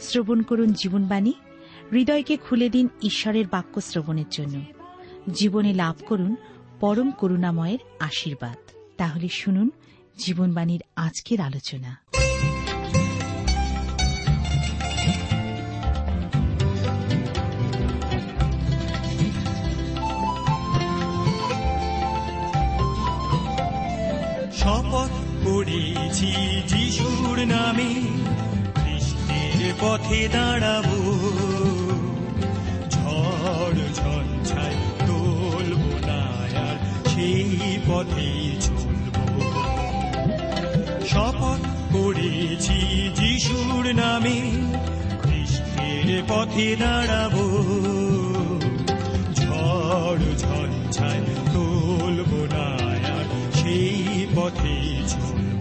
শ্রবণ করুন জীবনবাণী। হৃদয়কে খুলে দিন ঈশ্বরের বাক্য শ্রবণের জন্য। জীবনে লাভ করুন পরম করুণাময়ের আশীর্বাদ। তাহলে শুনুন জীবনবাণীর আজকের আলোচনা। শপথ করেছি যিশুর নামে। পথে দাঁড়াবো। ঝড় ঝঞ্ঝায় তোলব না আর সেই পথে চলবো। শপথ করেছি যিশুর নামে, কৃষ্ণের পথে দাঁড়াবো। ঝড় ঝঞ্ঝায় তোলব না আর সেই পথে চলবো।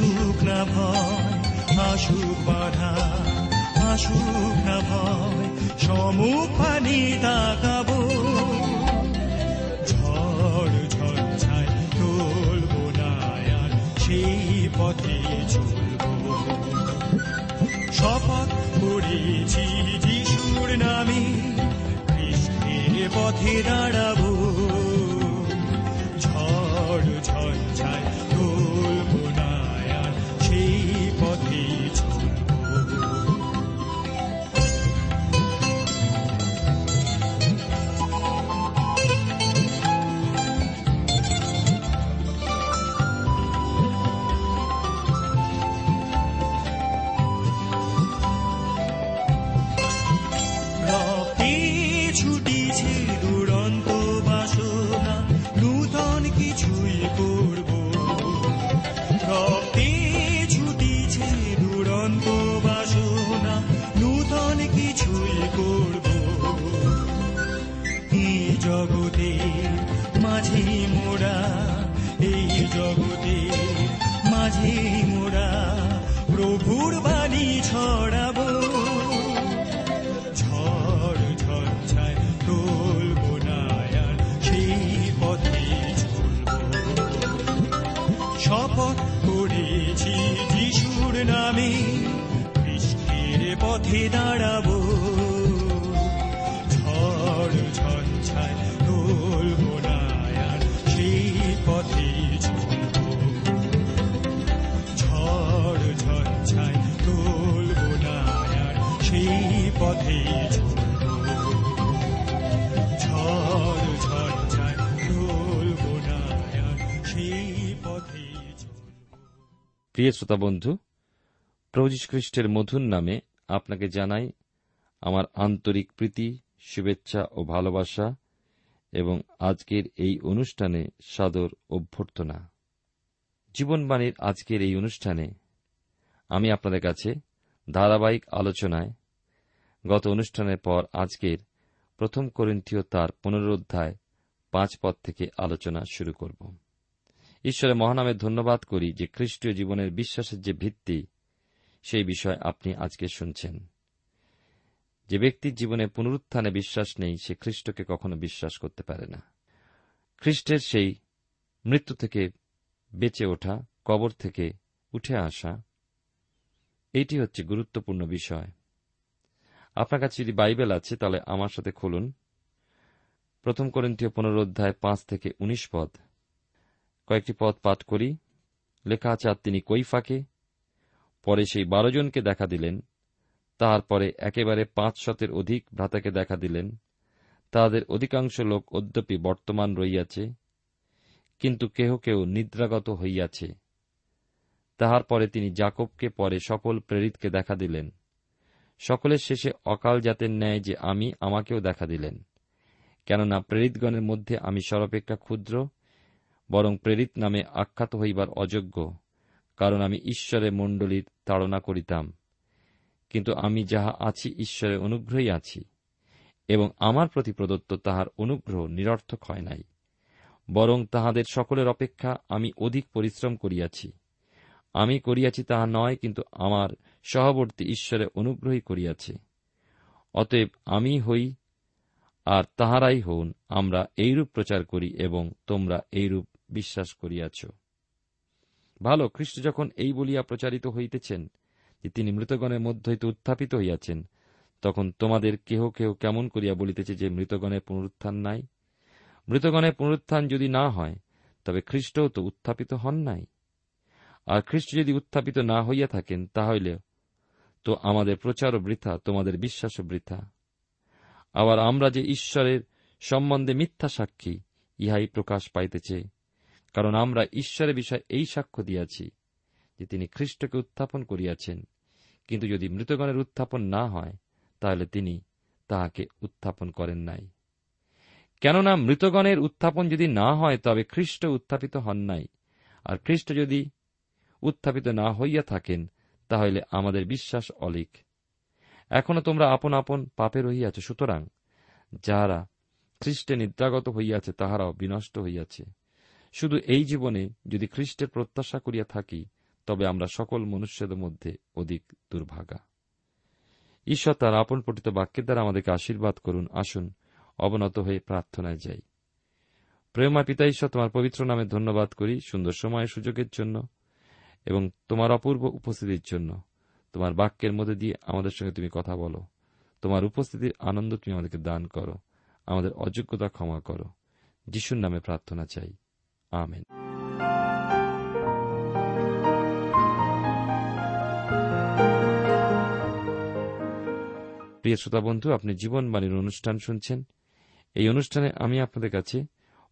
আসুক না ভয়, আসুক বাধা, আসুক না ভয় সমুখ পানি তাকাবো। ঝড় ঝঞ্ঝায় তোলব না সেই পথে চলব। শপথ করেছি যিশুর নামে খ্রিস্টের পথে দাঁড়াবো। প্রিয় শ্রোতা বন্ধু, প্রভু খ্রিস্টের মধুর নামে আপনাকে জানাই আমার আন্তরিক প্রীতি, শুভেচ্ছা ও ভালোবাসা এবং আজকের এই অনুষ্ঠানে সাদর অভ্যর্থনা। জীবনবাণীর আজকের এই অনুষ্ঠানে আমি আপনাদের কাছে ধারাবাহিক আলোচনায় গত অনুষ্ঠানের পর আজকের প্রথম করিন্থীয় তার পুনরুদ্ধায় পাঁচ পদ থেকে আলোচনা শুরু করব। ঈশ্বরের মহানামে ধন্যবাদ করি যে খ্রিস্টীয় জীবনের বিশ্বাসের যে ভিত্তি, সেই বিষয় আপনি আজকে শুনছেন। যে ব্যক্তির জীবনে পুনরুত্থানে বিশ্বাস নেই, সে খ্রিস্টকে কখনো বিশ্বাস করতে পারে না। খ্রিস্টের সেই মৃত্যু থেকে বেঁচে ওঠা, কবর থেকে উঠে আসা এইটি হচ্ছে গুরুত্বপূর্ণ বিষয়। আপনার কাছে যদি বাইবেল আছে, তাহলে আমার সাথে খুলুন। প্রথম করিন্তীয় পুনরোধ্যায় পাঁচ থেকে উনিশ পদ। কয়েকটি পদ পাঠ করি। লেখা আছে, আর তিনি কৈফাকে? পরে সেই বারো জনকে দেখা দিলেন। তারপরে একেবারে পাঁচ শতের অধিক ভ্রাতাকে দেখা দিলেন। তাদের অধিকাংশ লোক অদ্যপি বর্তমান রইয়াছে, কিন্তু কেহ কেউ নিদ্রাগত হইয়াছে। তাহার পরে তিনি জাকবকে, পরে সকল প্রেরিতকে দেখা দিলেন। সকলের শেষে অকাল জাতের ন্যায় যে আমি, আমাকেও দেখা দিলেন। কেননা প্রেরিতগণের মধ্যে আমি সর্বাপেক্ষা ক্ষুদ্র বরং প্রেরিত নামে আখ্যাত হইবার অযোগ্য, কারণ আমি ঈশ্বরের মণ্ডলীর তাড়না করিতাম। কিন্তু আমি যাহা আছি ঈশ্বরের অনুগ্রহই আছি, এবং আমার প্রতি প্রদত্ত তাহার অনুগ্রহ নিরর্থক হয় নাই। বরং তাহাদের সকলের অপেক্ষা আমি অধিক পরিশ্রম করিয়াছি। আমি করিয়াছি তাহা নয়, কিন্তু আমার সহবর্তী ঈশ্বরে অনুগ্রহই করিয়াছে। অতএব আমি হই আর তাহারাই হউন, আমরা এইরূপ প্রচার করি এবং তোমরা এইরূপ বিশ্বাস করিয়াছ। ভালো, খ্রিস্ট যখন এই বলিয়া প্রচারিত হইতেছেন যে তিনি মৃতগণের মধ্য হইতে উত্থাপিত হইয়াছেন, তখন তোমাদের কেহ কেহ কেমন করিয়া বলিতেছে যে মৃতগণের পুনরুত্থান নাই? মৃতগণের পুনরুত্থান যদি না হয়, তবে খ্রিস্টও তো উত্থাপিত হন নাই। আর খ্রিস্ট যদি উত্থাপিত না হইয়া থাকেন, তাহলে তো আমাদের প্রচারও বৃথা, তোমাদের বিশ্বাসও বৃথা। আবার আমরা যে ঈশ্বরের সম্বন্ধে মিথ্যা সাক্ষী, ইহাই প্রকাশ পাইতেছে। কারণ আমরা ঈশ্বরের বিষয়ে এই সাক্ষ্য দিয়াছি যে তিনি খ্রিস্টকে উত্থাপন করিয়াছেন। কিন্তু যদি মৃতগণের উত্থাপন না হয়, তাহলে তিনি তাহাকে উত্থাপন করেন নাই। কেননা মৃতগণের উত্থাপন যদি না হয়, তবে খ্রিস্ট উত্থাপিত হন নাই। আর খ্রিস্ট যদি উত্থাপিত না হইয়া থাকেন, তাহলে আমাদের বিশ্বাস অলিক। এখনও তোমরা আপন আপন পাপে রহিয়াছ, সুতরাং যাহারা খ্রিস্টে নিদ্রাগত হইয়াছে, তাহারাও বিনষ্ট হইয়াছে। শুধু এই জীবনে যদি খ্রিস্টের প্রত্যাশা করিয়া থাকি, তবে আমরা সকল মনুষ্যদের মধ্যে অধিক দুর্ভাগা। ঈশ্বর তার আপন পঠিত বাক্যের দ্বারা আমাদেরকে আশীর্বাদ করুন, আসুন, অবনত হয়ে প্রার্থনায় যাই। প্রেমা পিতা ঈশ্বর, তোমার পবিত্র নামে ধন্যবাদ করি সুন্দর সময় সুযোগের জন্য এবং তোমার অপূর্ব উপস্থিতির জন্য। তোমার বাক্যের মধ্যে দিয়ে আমাদের সঙ্গে তুমি কথা বলো। তোমার উপস্থিতির আনন্দ তুমি আমাদেরকে দান করো। আমাদের অযোগ্যতা ক্ষমা করো। যিশুর নামে প্রার্থনা চাই। আমেন প্রিয় শ্রোতা বন্ধু, আপনি জীবনবাণীর অনুষ্ঠান শুনছেন। এই অনুষ্ঠানে আমি আপনাদের কাছে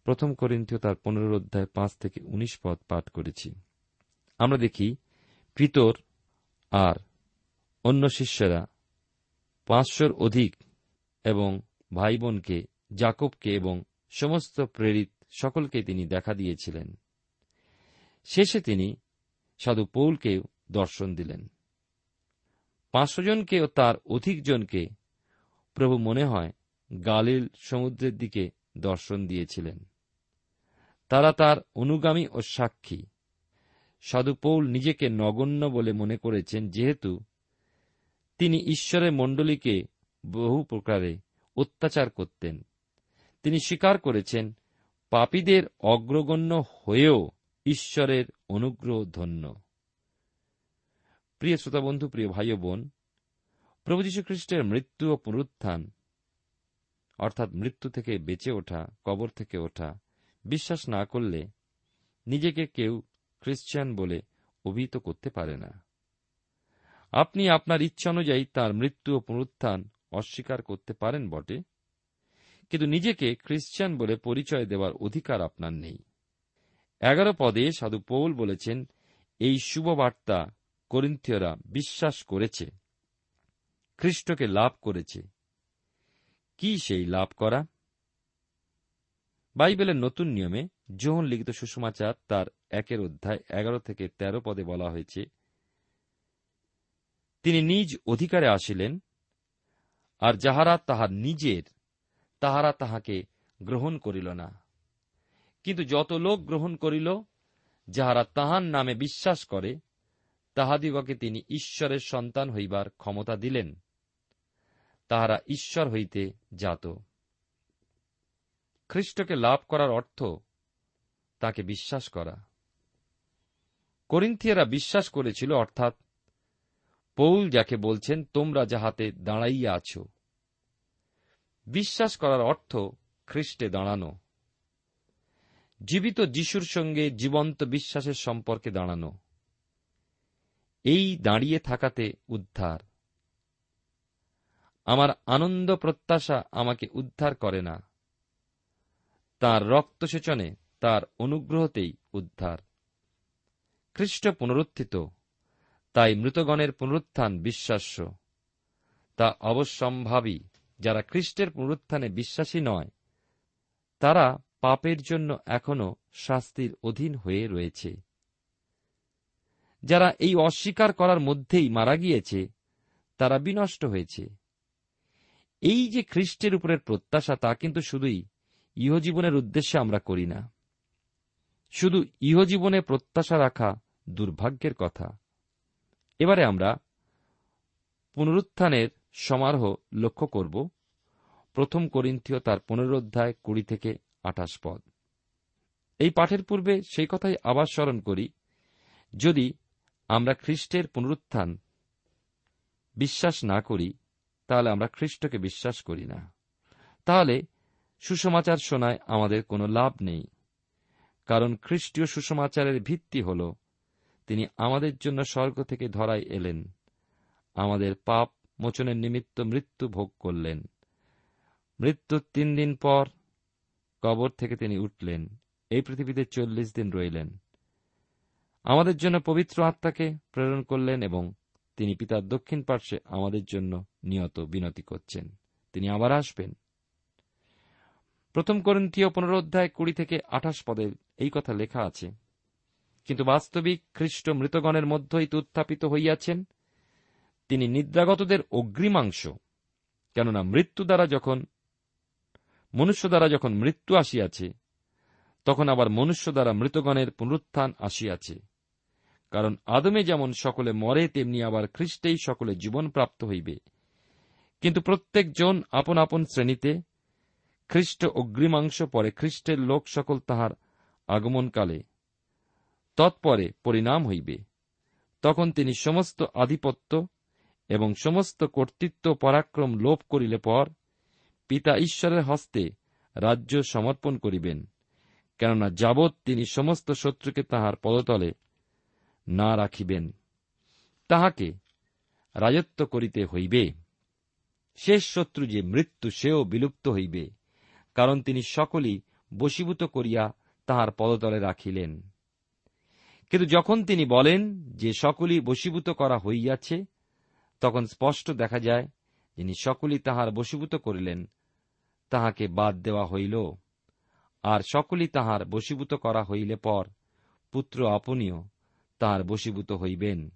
প্রথম করিন্থীয় তার পনেরো অধ্যায় পাঁচ থেকে উনিশ পদ পাঠ করেছি। আমরা দেখি, পিতর আর অন্য শিষ্যরা পাঁচশোর অধিক এবং ভাই বোনকে জাকবকে এবং সমস্ত প্রেরিত সকলকে তিনি দেখা দিয়েছিলেন। শেষে তিনি সাধু পৌলকেও দর্শন দিলেন। পাঁচশো জনকে ও তার অধিক জনকে প্রভু মনে হয় গালিল সমুদ্রের দিকে দর্শন দিয়েছিলেন। তারা তার অনুগামী ও সাক্ষী। সাধু পৌল নিজেকে নগণ্য বলে মনে করেছেন, যেহেতু তিনি ঈশ্বরের মণ্ডলীকে বহু প্রকারে অত্যাচার করতেন। তিনি স্বীকার করেছেন পাপীদের অগ্রগণ্য হয়েও ঈশ্বরের অনুগ্রহ ধন্য। প্রিয় শ্রোতা বন্ধু প্রিয় ভাই বোন, প্রভু যীশু খ্রিস্টের মৃত্যু ও পুনরুত্থান, অর্থাৎ মৃত্যু থেকে বেঁচে ওঠা, কবর থেকে ওঠা, বিশ্বাস না করলে নিজেকে কেউ খ্রিস্টান বলে অভিহিত করতে পারে না। আপনি আপনার ইচ্ছা অনুযায়ী তার মৃত্যু ও পুনরুত্থান অস্বীকার করতে পারেন বটে। কিন্তু নিজেকে খ্রিস্টান বলে পরিচয় দেওয়ার অধিকার আপনার নেই। এগারো পদে সাধু পৌল বলেছেন, এই শুভবার্তা করিন্থীয়রা বিশ্বাস করেছে, খ্রিস্টকে লাভ করেছে। কি সেই লাভ করা? বাইবেলের নতুন নিয়মে যোহন লিখিত সুষমাচার তার একের অধ্যায় এগারো থেকে ১৩ পদে বলা হয়েছে, তিনি নিজ অধিকারে আসিলেন, আর যাহারা তাহার নিজের তাহারা তাহাকে গ্রহণ করিল না। কিন্তু যত লোক গ্রহণ করিল, যাহারা তাহার নামে বিশ্বাস করে, তাহাদিগকে তিনি ঈশ্বরের সন্তান হইবার ক্ষমতা দিলেন। তাহারা ঈশ্বর হইতে জাত। খ্রিস্টকে লাভ করার অর্থ তাকে বিশ্বাস করা। করিন্থিয়ারা বিশ্বাস করেছিল, অর্থাৎ পৌল যাকে বলছেন, তোমরা যাহাতে দাঁড়াইয়া আছো বিশ্বাস করার অর্থ খ্রিস্টে দাঁড়ানো। জীবিত যিশুর সঙ্গে জীবন্ত বিশ্বাসের সম্পর্কে দাঁড়ানো। এই দাঁড়িয়ে থাকাতে উদ্ধার। আমার আনন্দ প্রত্যাশা আমাকে উদ্ধার করে না। তার রক্তসেচনে তার অনুগ্রহতেই উদ্ধার। খ্রিস্ট পুনরুত্থিত, তাই মৃতগণের পুনরুত্থান বিশ্বাস্য। তা অবশ্যম্ভাবী। যারা খ্রিস্টের পুনরুত্থানে বিশ্বাসী নয়, তারা পাপের জন্য এখনও শাস্তির অধীন হয়ে রয়েছে। যারা এই অস্বীকার করার মধ্যেই মারা গিয়েছে, তারা বিনষ্ট হয়েছে। এই যে খ্রিস্টের উপরের প্রত্যাশা, তা কিন্তু শুধুই ইহজীবনের উদ্দেশ্যে আমরা করি না। শুধু ইহজীবনে প্রত্যাশা রাখা দুর্ভাগ্যের কথা। এবারে আমরা পুনরুত্থানের সমারোহ লক্ষ্য করব। প্রথম করিন্থীয় তার পুনরুদ্ধায় কুড়ি থেকে আঠাশ পদ। এই পাঠের পূর্বে সেই কথাই আবার স্মরণ করি, যদি আমরা খ্রিস্টের পুনরুত্থান বিশ্বাস না করি, তাহলে আমরা খ্রিস্টকে বিশ্বাস করি না। তাহলে সুসমাচার শোনায় আমাদের কোনো লাভ নেই, কারণ খ্রিস্টীয় সুসমাচারের ভিত্তি হল, তিনি আমাদের জন্য স্বর্গ থেকে ধরাই এলেন, আমাদের পাপ মোচনের নিমিত্ত মৃত্যু ভোগ করলেন। মৃত্যুর তিন দিন পর কবর থেকে তিনি উঠলেন। এই পৃথিবীতে চল্লিশ দিন রইলেন। আমাদের জন্য পবিত্র আত্মাকে প্রেরণ করলেন এবং তিনি পিতার দক্ষিণ পার্শ্বে আমাদের জন্য নিয়ত বিনতি করছেন। তিনি আবার আসবেন। প্রথম করিন্থীয় পুনরোধ্যায় কুড়ি থেকে আঠাশ পদে এই কথা লেখা আছে, কিন্তু বাস্তবিক খ্রিস্ট মৃতগণের মধ্যেই উত্থাপিত হইয়াছেন তিনি নিদ্রাগতদের অগ্রিমাংশ, কেননা মৃত্যু দ্বারা যখন, মনুষ্য দ্বারা যখন মৃত্যু আসিয়াছে, তখন আবার মনুষ্য দ্বারা মৃতগণের পুনরুত্থান আসিয়াছে। কারণ আদমে যেমন সকলে মরে, তেমনি আবার খ্রিস্টেই সকলে জীবন প্রাপ্ত হইবে। কিন্তু প্রত্যেকজন আপন আপন শ্রেণীতে খ্রিস্ট অগ্রিমাংশ পরে খ্রিস্টের লোক সকল তাহার আগমনকালে তৎপরে পরিণাম হইবে। তখন তিনি সমস্ত আধিপত্য এবং সমস্ত কর্তৃত্ব পরাক্রম লোপ করিলে পর পিতা ঈশ্বরের হস্তে রাজ্য সমর্পণ করিবেন। কেননা যাবৎ তিনি সমস্ত শত্রুকে তাহার পদতলে না রাখিবেন। তাহাকে রাজত্ব করিতে হইবে। শেষ শত্রু যে মৃত্যু, সেও বিলুপ্ত হইবে, কারণ তিনি সকলই বশীভূত করিয়া তাহার পদতলে রাখিলেন। কিন্তু যখন তিনি বলেন যে সকলই বশীভূত করা হইয়াছে তখন স্পষ্ট দেখা যায়, যিনি সকলই তাহার বশীভূত করিলেন, তাহাকে বাদ দেওয়া হইল। আর সকলই তাহার বশীভূত করা হইলে পর পুত্র আপনিও তাহার বশীভূত হইবেন।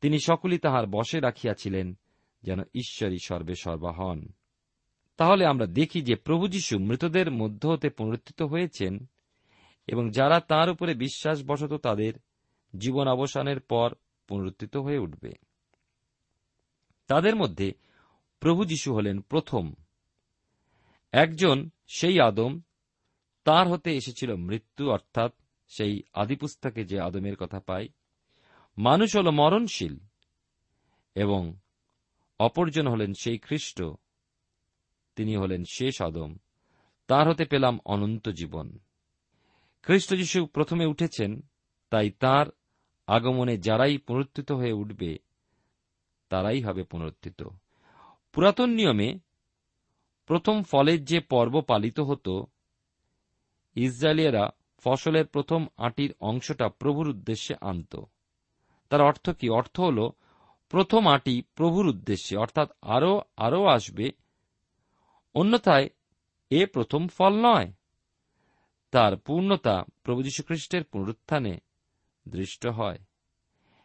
তিনি সকলই তাহার বসে রাখিয়াছিলেন, যেন ঈশ্বরই সর্বে সর্বা হন। তাহলে আমরা দেখি যে প্রভু যীশু মৃতদের মধ্য হতে পুনরুত্থিত হয়েছেন, এবং যারা তার উপরে বিশ্বাসবশত তাদের জীবন অবসানের পর পুনরুত্থিত হয়ে উঠবে। তাদের মধ্যে প্রভু যীশু হলেন প্রথম। একজন সেই আদম, তার হতে এসেছিল মৃত্যু, অর্থাৎ সেই আদিপুস্তকে যে আদমের কথা পাই মানুষ হল মরণশীল এবং অপরজন হলেন সেই খ্রিস্ট, তিনি হলেন শেষ আদম। তার হতে পেলাম অনন্ত জীবন। খ্রিস্ট যিশু প্রথমে উঠেছেন, তাই তার আগমনে যারাই পুনরুত্থিত হয়ে উঠবে তারাই হবে পুনরুত্থিত। পুরাতন নিয়মে প্রথম ফলের যে পর্ব পালিত হতো ইসরায়েলিয়ারা ফসলের প্রথম আটির অংশটা প্রভুর উদ্দেশ্যে আনত। তার অর্থ কি? অর্থ হল প্রথম আটি প্রভুর উদ্দেশ্যে, অর্থাৎ আরও আরও আসবে, অন্যথায় এ প্রথম ফল নয়। তার পূর্ণতা প্রভু যীশুখ্রিস্টের পুনরুত্থানে দৃষ্ট হয়।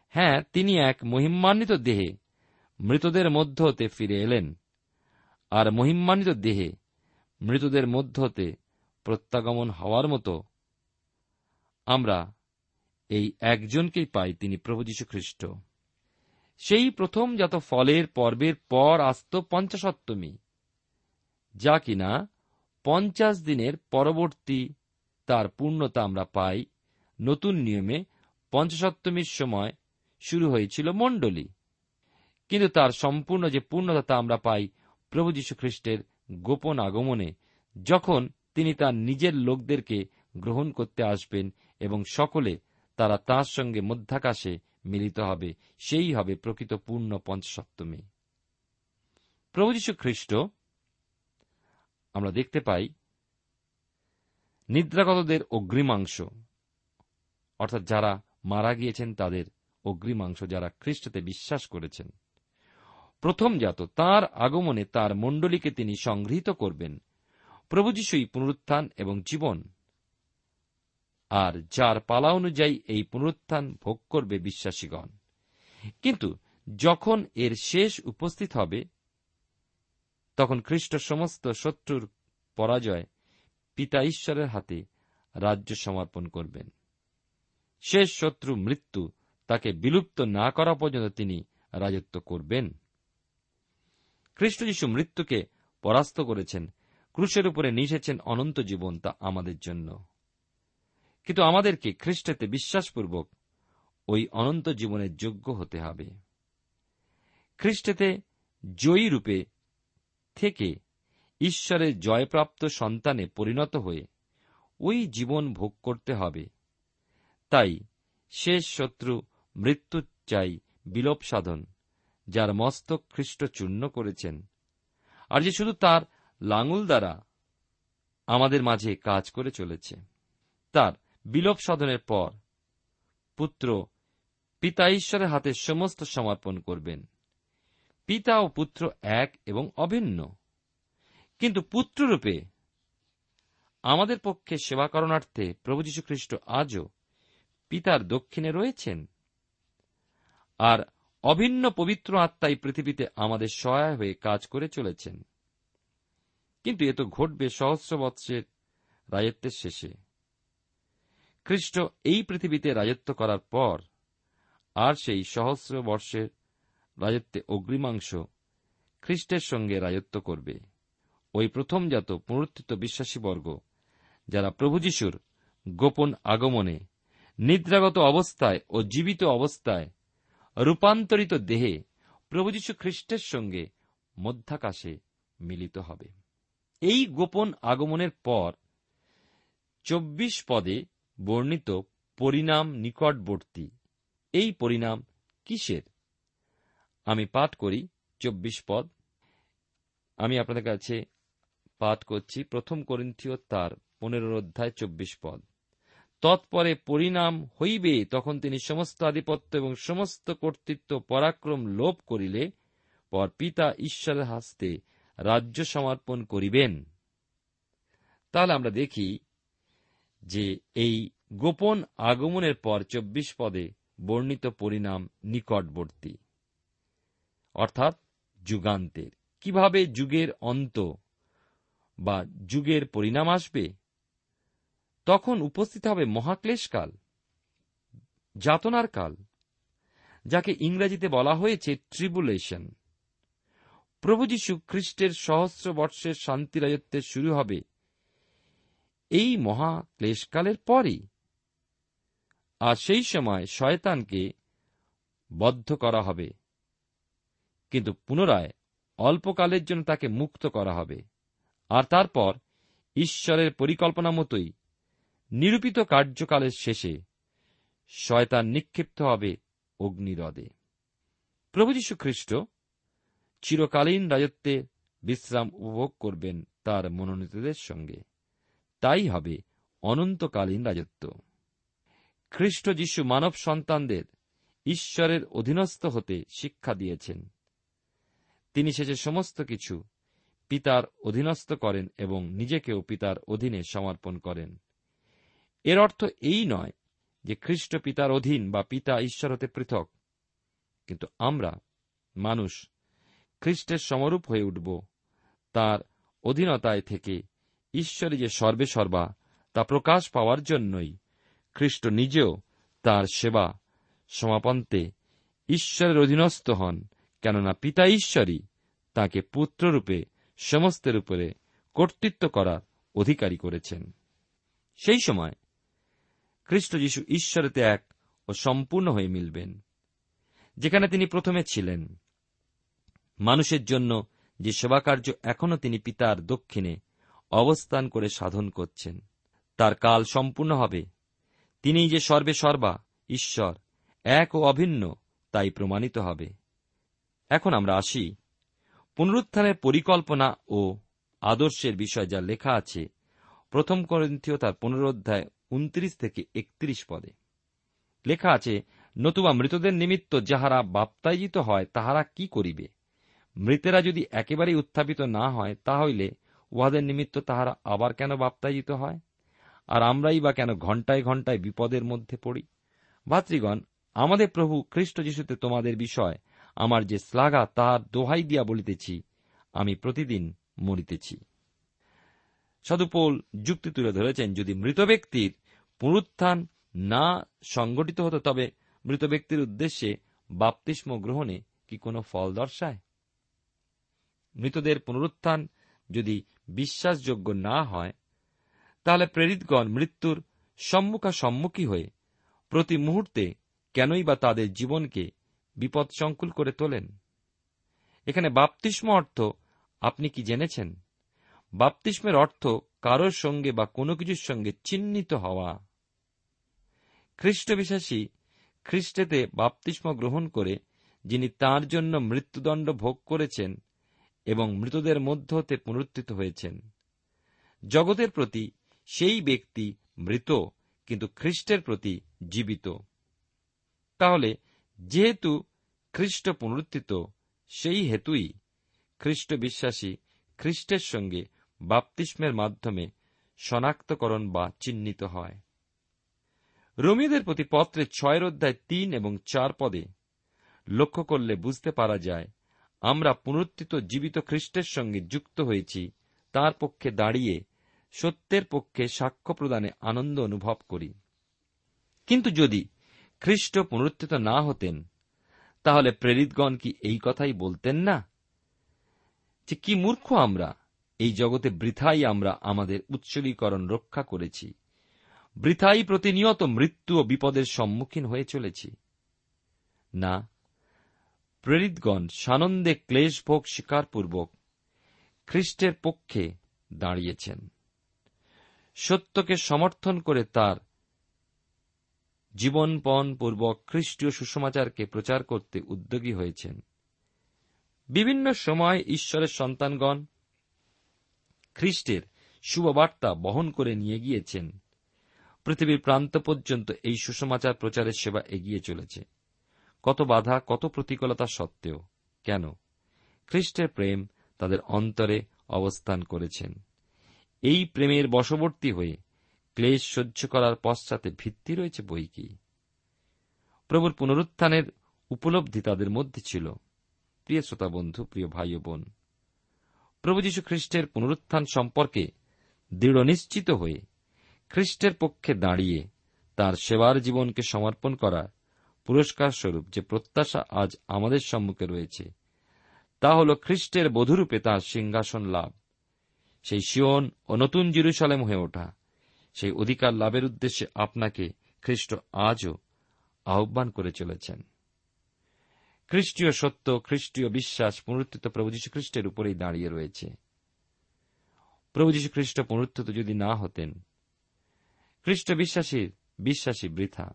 হ্যাঁ তিনি এক মহিমান্বিত দেহে মৃতদের মধ্য হতে ফিরে এলেন। আর মহিমান্বিত দেহে মৃতদের মধ্য হতে প্রত্যাগমন হওয়ার মতো আমরা এই একজনকেই পাই তিনি প্রভু যীশু খ্রিস্ট সেই প্রথম যত ফলের পর্বের পর আসত পঞ্চাশত্তমী, যা কিনা পঞ্চাশ দিনের পরবর্তী তার পূর্ণতা আমরা পাই। নতুন নিয়মে পঞ্চাশত্তমীর সময় শুরু হয়েছিল মণ্ডলী। কিন্তু তার সম্পূর্ণ যে পূর্ণতা তা আমরা পাই প্রভু যীশু খ্রিস্টের গোপন আগমনে, যখন তিনি তার নিজের লোকদেরকে গ্রহণ করতে আসবেন এবং সকলে তারা তার সঙ্গে মধ্যাকাশে মিলিত হবে, সেই হবে প্রকৃত পূর্ণ পঞ্চসপ্তমী। প্রভু যীশু খ্রিস্ট, আমরা দেখতে পাই নিদ্রাগতদের অগ্রিমাংশ, অর্থাৎ যারা মারা গিয়েছেন তাদের অগ্রিমাংশ যারা খ্রিস্টতে বিশ্বাস করেছেন। প্রথম জাত তার আগমনে তার মণ্ডলীকে তিনি সংগৃহীত করবেন। প্রভু যিশুই পুনরুত্থান এবং জীবন। আর যার পালা অনুযায়ী এই পুনরুত্থান ভোগ করবে বিশ্বাসীগণ। কিন্তু যখন এর শেষ উপস্থিত হবে, তখন খ্রিস্ট সমস্ত শত্রুর পরাজয় পিতা ঈশ্বরের হাতে রাজ্য সমর্পণ করবেন। শেষ শত্রু মৃত্যু তাকে বিলুপ্ত না করা পর্যন্ত তিনি রাজত্ব করবেন। খ্রিস্ট যিশু মৃত্যুকে পরাস্ত করেছেন, ক্রুশের উপরে নিষেছেন অনন্ত জীবন তা আমাদের জন্য। কিন্তু আমাদেরকে খ্রিস্টেতে বিশ্বাসপূর্বক ওই অনন্ত জীবনের যোগ্য হতে হবে। খ্রিস্টেতে জয়ী রূপে থেকে ঈশ্বরের জয়প্রাপ্ত সন্তানে পরিণত হয়ে ওই জীবন ভোগ করতে হবে। তাই শেষ শত্রু মৃত্যু চাই বিলোপ সাধন। যার মস্তক খ্রিস্ট চূর্ণ করেছেন। আর যে শুধু তার লাঙুল দ্বারা আমাদের মাঝে কাজ করে চলেছে। তার বিলোপ সাধনের পর পুত্র পিতা ঈশ্বরের হাতে সমস্ত সমর্পণ করবেন। পিতা ও পুত্র এক এবং অভিন্ন। কিন্তু পুত্ররূপে আমাদের পক্ষে সেবা করণার্থে প্রভু যীশু খ্রিস্ট আজও পিতার দক্ষিণে রয়েছেন। আর অভিন্ন পবিত্র আত্মাই পৃথিবীতে আমাদের সহায় হয়ে কাজ করে চলেছেন। কিন্তু এ তো ঘটবে সহস্র বৎসের রাজত্বের শেষে। খ্রিস্ট এই পৃথিবীতে রাজত্ব করার পর আর সেই সহস্র বর্ষের রাজত্বে অগ্রিমাংশ খ্রিস্টের সঙ্গে রাজত্ব করবে। ওই প্রথমজাত পুনরুত্থিত বিশ্বাসীবর্গ যারা প্রভু যিশুর গোপন আগমনে নিদ্রাগত অবস্থায় ও জীবিত অবস্থায় রূপান্তরিত দেহে প্রভু যীশু খ্রিস্টের সঙ্গে মধ্যাকাশে মিলিত হবে। এই গোপন আগমনের পর চব্বিশ পদে বর্ণিত পরিণাম নিকটবর্তী, এই পরিণাম কিসের? আমি পাঠ করি চব্বিশ পদ। আমি আপনাদের কাছে পাঠ করছি প্রথম করিন্থীয় তার পনেরো অধ্যায় চব্বিশ পদ। তৎপরে পরিণাম হইবে, তখন তিনি সমস্ত আধিপত্য এবং সমস্ত কর্তৃত্ব পরাক্রম লোপ করিলে পর পিতা ঈশ্বরের হাস্তে রাজ্য সমর্পণ করিবেন। তাহলে আমরা দেখি যে এই গোপন আগমনের পর চব্বিশ পদে বর্ণিত পরিণাম নিকটবর্তী, অর্থাৎ যুগান্তের। কীভাবে যুগের অন্ত বা যুগের পরিণাম আসবে? তখন উপস্থিত হবে মহাক্লেশকাল, যাতনার কাল, যাকে ইংরেজিতে বলা হয়েছে ট্রিবুলেশন প্রভু যীশু খ্রিস্টের সহস্র বর্ষের শান্তি রাজত্বের শুরু হবে এই মহা ক্লেশকালের পরই। আর সেই সময় শয়তানকে বদ্ধ করা হবে, কিন্তু পুনরায় অল্পকালের জন্য তাকে মুক্ত করা হবে। আর তারপর ঈশ্বরের পরিকল্পনা মতোই নিরূপিত কার্যকালের শেষে শয়তান নিক্ষিপ্ত হবে অগ্নিরদে। প্রভু যীশু খ্রিস্ট চিরকালীন রাজত্বে বিশ্রাম উপভোগ করবেন তার মনোনীতদের সঙ্গে। তাই হবে অনন্তকালীন রাজত্ব। খ্রিস্ট যিশু মানব সন্তানদের ঈশ্বরের অধীনস্থ হতে শিক্ষা দিয়েছেন। তিনি শেষে সমস্ত কিছু পিতার অধীনস্থ করেন এবং নিজেকেও পিতার অধীনে সমর্পণ করেন। এর অর্থ এই নয় যে খ্রিস্ট পিতার অধীন বা পিতা ঈশ্বর হতে পৃথক। কিন্তু আমরা, মানুষ, খ্রিস্টের সমরূপ হয়ে উঠব, তার অধীনতায় থেকে ঈশ্বরে যে সর্বে সর্বা তা প্রকাশ পাওয়ার জন্যই খ্রিস্ট নিজেও তার সেবা সমাপন্তে ঈশ্বরের অধীনস্থ হন, কেননা পিতা ঈশ্বরই তাকে পুত্ররূপে সমস্তের উপরে কর্তৃত্ব করার অধিকারী করেছেন। সেই সময় খ্রিস্ট যিশু ঈশ্বরেতে এক ও সম্পূর্ণ হয়ে মিলবেন, যেখানে তিনি প্রথমে ছিলেন। মানুষের জন্য যে সেবাকার্য এখনও তিনি পিতার দক্ষিণে অবস্থান করে সাধন করছেন, তার কাল সম্পূর্ণ হবে। তিনি যে সর্বে সর্বা, ঈশ্বর, এক ও অভিন্ন, তাই প্রমাণিত হবে। এখন আমরা আসি পুনরুত্থানের পরিকল্পনা ও আদর্শের বিষয় যা লেখা আছে প্রথম করন্থীয় তার পুনরুদ্ধায় উনত্রিশ থেকে একত্রিশ পদে। লেখা আছে, নতুবা মৃতদের নিমিত্ত যাহারা বাপ্তায়িত হয়, তাহারা কি করিবে? মৃতেরা যদি একেবারেই উত্থাপিত না হয় তাহলে উহাদের নিমিত্ত তাহারা আবার কেন বাপ্তায়িত হয়? আর আমরাই বা কেন ঘণ্টায় ঘণ্টায় বিপদের মধ্যে পড়ি? ভাতৃগণ, আমাদের প্রভু খ্রিস্ট যিশুতে তোমাদের বিষয়, আমার যে শ্লাঘা তাহার দোহাই দিয়া বলিতেছি, আমি প্রতিদিন মরিতেছি। সদুপোল যুক্তি তুলে ধরেছেন, যদি মৃত ব্যক্তির পুনরুত্থান না সংগঠিত হতো, তবে মৃত ব্যক্তির উদ্দেশ্যে বাপতিস্ম গ্রহণে কি কোনো ফল দর্শায়? মৃতদের পুনরুত্থান যদি বিশ্বাসযোগ্য না হয়, তাহলে প্রেরিতগণ মৃত্যুর সম্মুখাসম্মুখী হয়ে প্রতি মুহূর্তে কেনই বা তাদের জীবনকে বিপদসংকুল করে তোলেন? এখানে বাপতিস্ম অর্থ আপনি কি জেনেছেন? বাপতিস্মের অর্থ কারোর সঙ্গে বা কোনো কিছুর সঙ্গে চিহ্নিত হওয়া। খ্রিস্ট বিশ্বাসী খ্রিস্টেতে বাপতিস্ম গ্রহণ করে যিনি তার জন্য মৃত্যুদণ্ড ভোগ করেছেন এবং মৃতদের মধ্য হতে পুনরুত্থিত হয়েছেন। জগতের প্রতি সেই ব্যক্তি মৃত, কিন্তু খ্রিস্টের প্রতি জীবিত। তাহলে যেহেতু খ্রিস্ট পুনরুত্থিত, সেই হেতুই খ্রিস্ট বিশ্বাসী খ্রিস্টের সঙ্গে বাপতিস্মের মাধ্যমে শনাক্তকরণ বা চিহ্নিত হয়। রোমীদের প্রতি পত্রে ছয়ের অধ্যায় তিন এবং চার পদে লক্ষ্য করলে বুঝতে পারা যায়, আমরা পুনরুত্থিত জীবিত খ্রিস্টের সঙ্গে যুক্ত হয়েছি, তার পক্ষে দাঁড়িয়ে সত্যের পক্ষে সাক্ষ্য প্রদানে আনন্দ অনুভব করি। কিন্তু যদি খ্রিস্ট পুনরুত্থিত না হতেন, তাহলে প্রেরিতগণ কি এই কথাই বলতেন না? যে কি মূর্খ আমরা? এই জগতে বৃথাই আমরা আমাদের উৎসর্গীকরণ রক্ষা করেছি। বৃথাই প্রতিনিয়ত মৃত্যু ও বিপদের সম্মুখীন হয়ে চলেছি। না, প্রেরিতগণ সানন্দে ক্লেশ ভোগ স্বীকারপূর্বক খ্রিস্টের পক্ষে দাঁড়িয়েছেন। সত্যকে সমর্থন করে তার জীবনপণ পূর্বক খ্রিস্টীয় সুসমাচারকে প্রচার করতে উদ্যোগী হয়েছেন। বিভিন্ন সময় ঈশ্বরের সন্তানগণ খ্রিস্টের শুভবার্তা বহন করে নিয়ে গিয়েছেন। পৃথিবীর প্রান্ত পর্যন্ত এই সুসমাচার প্রচারের সেবা এগিয়ে চলেছে। কত বাধা, কত প্রতিকূলতা সত্ত্বেও, কেন? খ্রিস্টের প্রেম তাদের অন্তরে অবস্থান করেছেন। এই প্রেমের বশবর্তী হয়ে ক্লেশ সহ্য করার পশ্চাতে ভিত্তি রয়েছে বই কি? প্রভুর পুনরুত্থানের উপলব্ধি তাদের মধ্যে ছিল। প্রিয় শ্রোতা বন্ধু, প্রিয় ভাই বোন প্রভু যীশু খ্রিস্টের পুনরুত্থান সম্পর্কে দৃঢ় নিশ্চিত হয়ে খ্রিস্টের পক্ষে দাঁড়িয়ে তার সেবার জীবনকে সমর্পণ করা পুরস্কার স্বরূপ যে প্রত্যাশা আজ আমাদের সম্মুখে রয়েছে, তা হল খ্রিস্টের বধুরূপে তার সিংহাসন লাভ। সেই শিওন ও নতুন জিরুসালেম হয়ে ওঠা, সেই অধিকার লাভের উদ্দেশ্যে আপনাকে খ্রিস্ট আজও আহ্বান করে চলেছেন। খ্রিস্টীয় সত্য, খ্রিস্টীয় বিশ্বাস, পুনরুত্থিত প্রভু যীশু খ্রিস্টের উপরেই দাঁড়িয়ে রয়েছে। প্রভু যীশু খ্রিস্ট পুনরুত্থিত যদি না হতেন, খ্রিস্ট বিশ্বাসীর বিশ্বাসী বৃথা।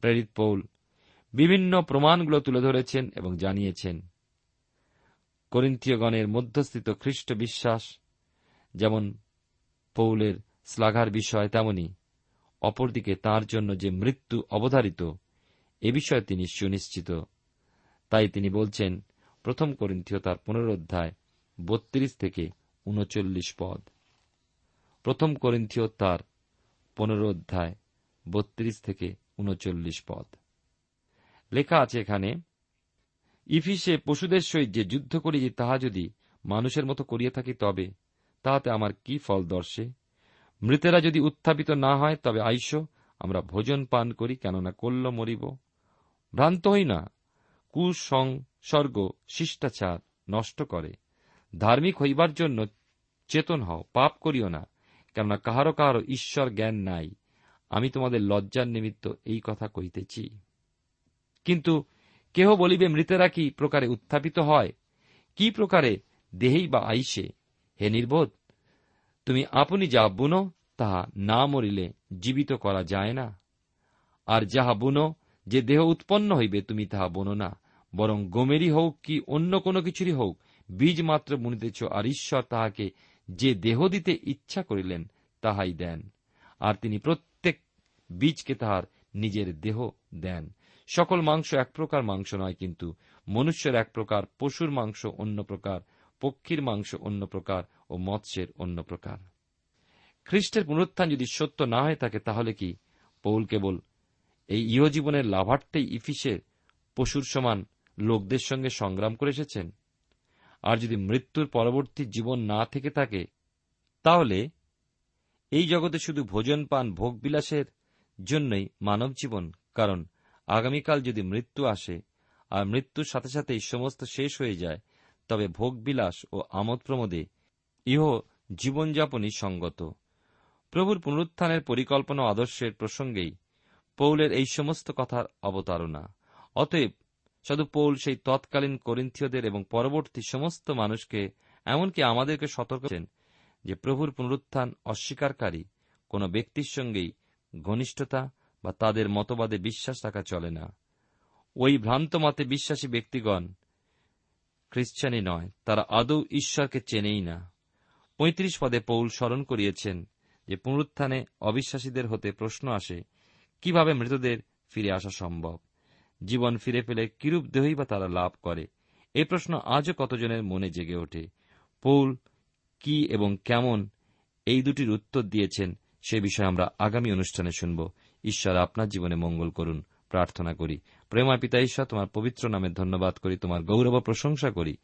প্রেরিত পৌল বিভিন্ন প্রমাণগুলো তুলে ধরেছেন এবং জানিয়েছেন। করিন্থীয়গণের মধ্যস্থিত খ্রিস্ট বিশ্বাস যেমন পৌলের শ্লাঘার বিষয়, তেমনি অপরদিকে তার জন্য যে মৃত্যু অবধারিত, এ বিষয়ে তিনি সুনিশ্চিত। তাই তিনি বলছেন, প্রথম করিন্থীয় তার পুনরোধ্যায় বত্রিশ থেকে উনচল্লিশ পদ। প্রথম করিন্থীয় তার পনেরো অধ্যায় বত্রিশ থেকে উনচল্লিশ পদ। লেখা আছে এখানে, ইফিসে পশুদের সহিত যে যুদ্ধ করি তাহা যদি মানুষের মতো করিয়া থাকি তবে, তাহাতে আমার কি ফল দর্শে? মৃতেরা যদি উত্থাপিত না হয়, তবে আইস, আমরা ভোজন পান করি, কেননা কল্য মরিব। ভ্রান্ত হই না কুসংসর্গ শিষ্টাচার নষ্ট করে। ধার্মিক হইবার জন্য চেতন হও, পাপ করিও না, কেননা কাহারো কাহারো ঈশ্বর জ্ঞান নাই। আমি তোমাদের লজ্জার নিমিত্ত এই কথা কহিতেছি। কিন্তু কেহ বলিবে মৃতেরা কি প্রকারে উত্থাপিত হয়? কি প্রকারে দেহেই বা আইসে? হে নির্বোধ, তুমি আপনি যা বুনো, তাহা না মরিলে জীবিত করা যায় না। আর যাহা বুনো, যে দেহ উৎপন্ন হইবে, তুমি তাহা বোনো না। বরং গোমেরই হোক কি অন্য কোনো কিছুরই হোক বীজ মাত্র বুনিতেছ আর ঈশ্বর তাহাকে যে দেহ দিতে ইচ্ছা করিলেন তাহাই দেন। আর তিনি প্রত্যেক বীজকে তাহার নিজের দেহ দেন। সকল মাংস এক প্রকার মাংস নয়, কিন্তু মনুষ্যের এক প্রকার, পশুর মাংস অন্য প্রকার, পক্ষীর মাংস অন্য প্রকার ও মৎস্যের অন্য প্রকার। খ্রিস্টের পুনরুত্থান যদি সত্য না হয়ে থাকে, তাহলে কি? পৌল কেবল এই ইহজীবনের লাভার্থেই ইফিসের পশুর সমান লোকদের সঙ্গে সংগ্রাম করে এসেছেন? আর যদি মৃত্যুর পরবর্তী জীবন না থেকে থাকে, তাহলে এই জগতে শুধু ভোজন পান ভোগবিলাসের জন্যই মানব জীবন। কারণ আগামীকাল যদি মৃত্যু আসে, আর মৃত্যুর সাথে সাথেই সমস্ত শেষ হয়ে যায়, তবে ভোগবিলাস ও আমোদ প্রমোদে ইহ জীবনযাপনই সঙ্গত। প্রভুর পুনরুত্থানের পরিকল্পনা আদর্শের প্রসঙ্গেই পৌলের এই সমস্ত কথার অবতারণা। অতএব সাধু পৌল সেই তৎকালীন করিন্থীয়দের এবং পরবর্তী সমস্ত মানুষকে এমনকি আমাদেরকে সতর্ক যে প্রভুর পুনরুত্থান অস্বীকারী কোন ব্যক্তির সঙ্গেই ঘনিষ্ঠতা বা তাদের মতবাদে বিশ্বাস রাখা চলে না। ওই ভ্রান্ত মতে বিশ্বাসী ব্যক্তিগণ খ্রিস্টানই নয়, তারা আদৌ ঈশ্বরকে চেনেই না। পঁয়ত্রিশ পদে পৌল স্মরণ করিয়েছেন যে পুনরুত্থানে অবিশ্বাসীদের হতে প্রশ্ন আসে, কীভাবে মৃতদের ফিরে আসা সম্ভব? জীবন ফিরে পেলে কিরূপ দেহই বা তারা লাভ করে? এই প্রশ্ন আজও কতজনের মনে জেগে ওঠে? পৌল কি এবং কেমন এই দুটির উত্তর দিয়েছেন সে বিষয়ে আমরা আগামী অনুষ্ঠানে শুনব। ঈশ্বর আপনার জীবনে মঙ্গল করুন। প্রার্থনা করি। প্রেমা পিতা ঈশ্বর, তোমার পবিত্র নামে ধন্যবাদ করি, তোমার গৌরব প্রশংসা করি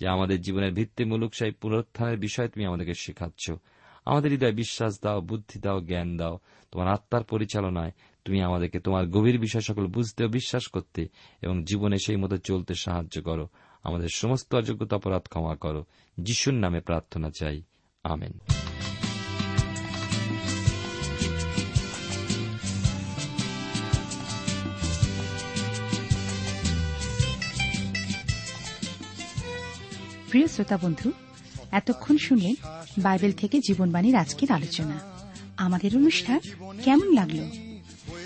যে আমাদের জীবনের ভিত্তিমূলক সেই পুনরুত্থানের বিষয় তুমি আমাদেরকে শেখাচ্ছ। আমাদের হৃদয় বিশ্বাস দাও, বুদ্ধি দাও, জ্ঞান দাও। তোমার আত্মার পরিচালনায় তুমি আমাদেরকে তোমার গভীর বিষয় সকল বুঝতে ও বিশ্বাস করতে এবং জীবনে সেই মতো চলতে সাহায্য করো। আমাদের সমস্ত অযোগ্যতা অপরাধ ক্ষমা করো। যিশুর নামে প্রার্থনা চাই। আমেন। প্রিয় শ্রোতা বন্ধু, এতক্ষণ শুনলেন বাইবেল থেকে জীবনবাণীর আজকের আলোচনা। আমাদের অনুষ্ঠান কেমন লাগল?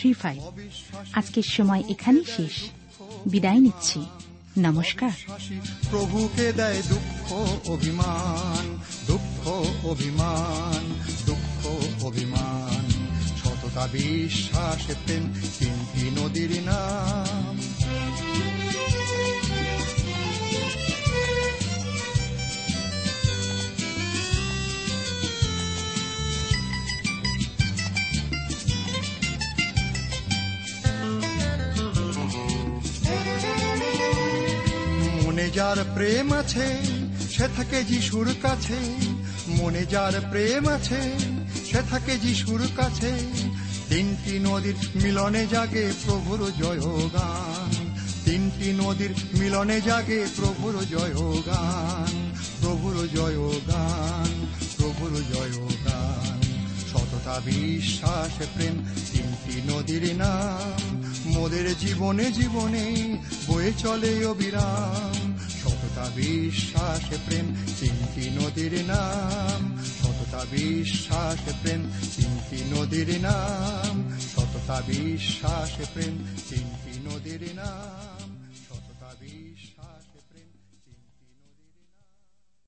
three five আজকের সময় এখানেই শেষ। বিদায় নিচ্ছি। নমস্কার। প্রভুকে দেয় দুঃখ অভিমান দুঃখ অভিমান দুঃখ অভিমান। সততা, বিশ্বাসে, প্রেম, তিনটি নদীর নাম। যার প্রেম আছে, সে থাকে যিশুর কাছে। মনে যার প্রেম আছে, সে থাকে যিশুর কাছে। তিনটি নদীর মিলনে জাগে প্রভুর জয় গান তিনটি নদীর মিলনে জাগে প্রভুর জয় গান প্রভুর জয় গান প্রভুর জয় গান সততা, বিশ্বাস, প্রেম তিনটি নদীর নাম। মোদের জীবনে জীবনে বয়ে চলে অবিরাম। সততা বিশ্বাস প্রেম চিন্তি নদীর নাম। ততটা বিশ্বাস প্রেম চিন্তি নদীর নাম। ততটা বিশ্বাস প্রেম চিন্তি নদীর নাম।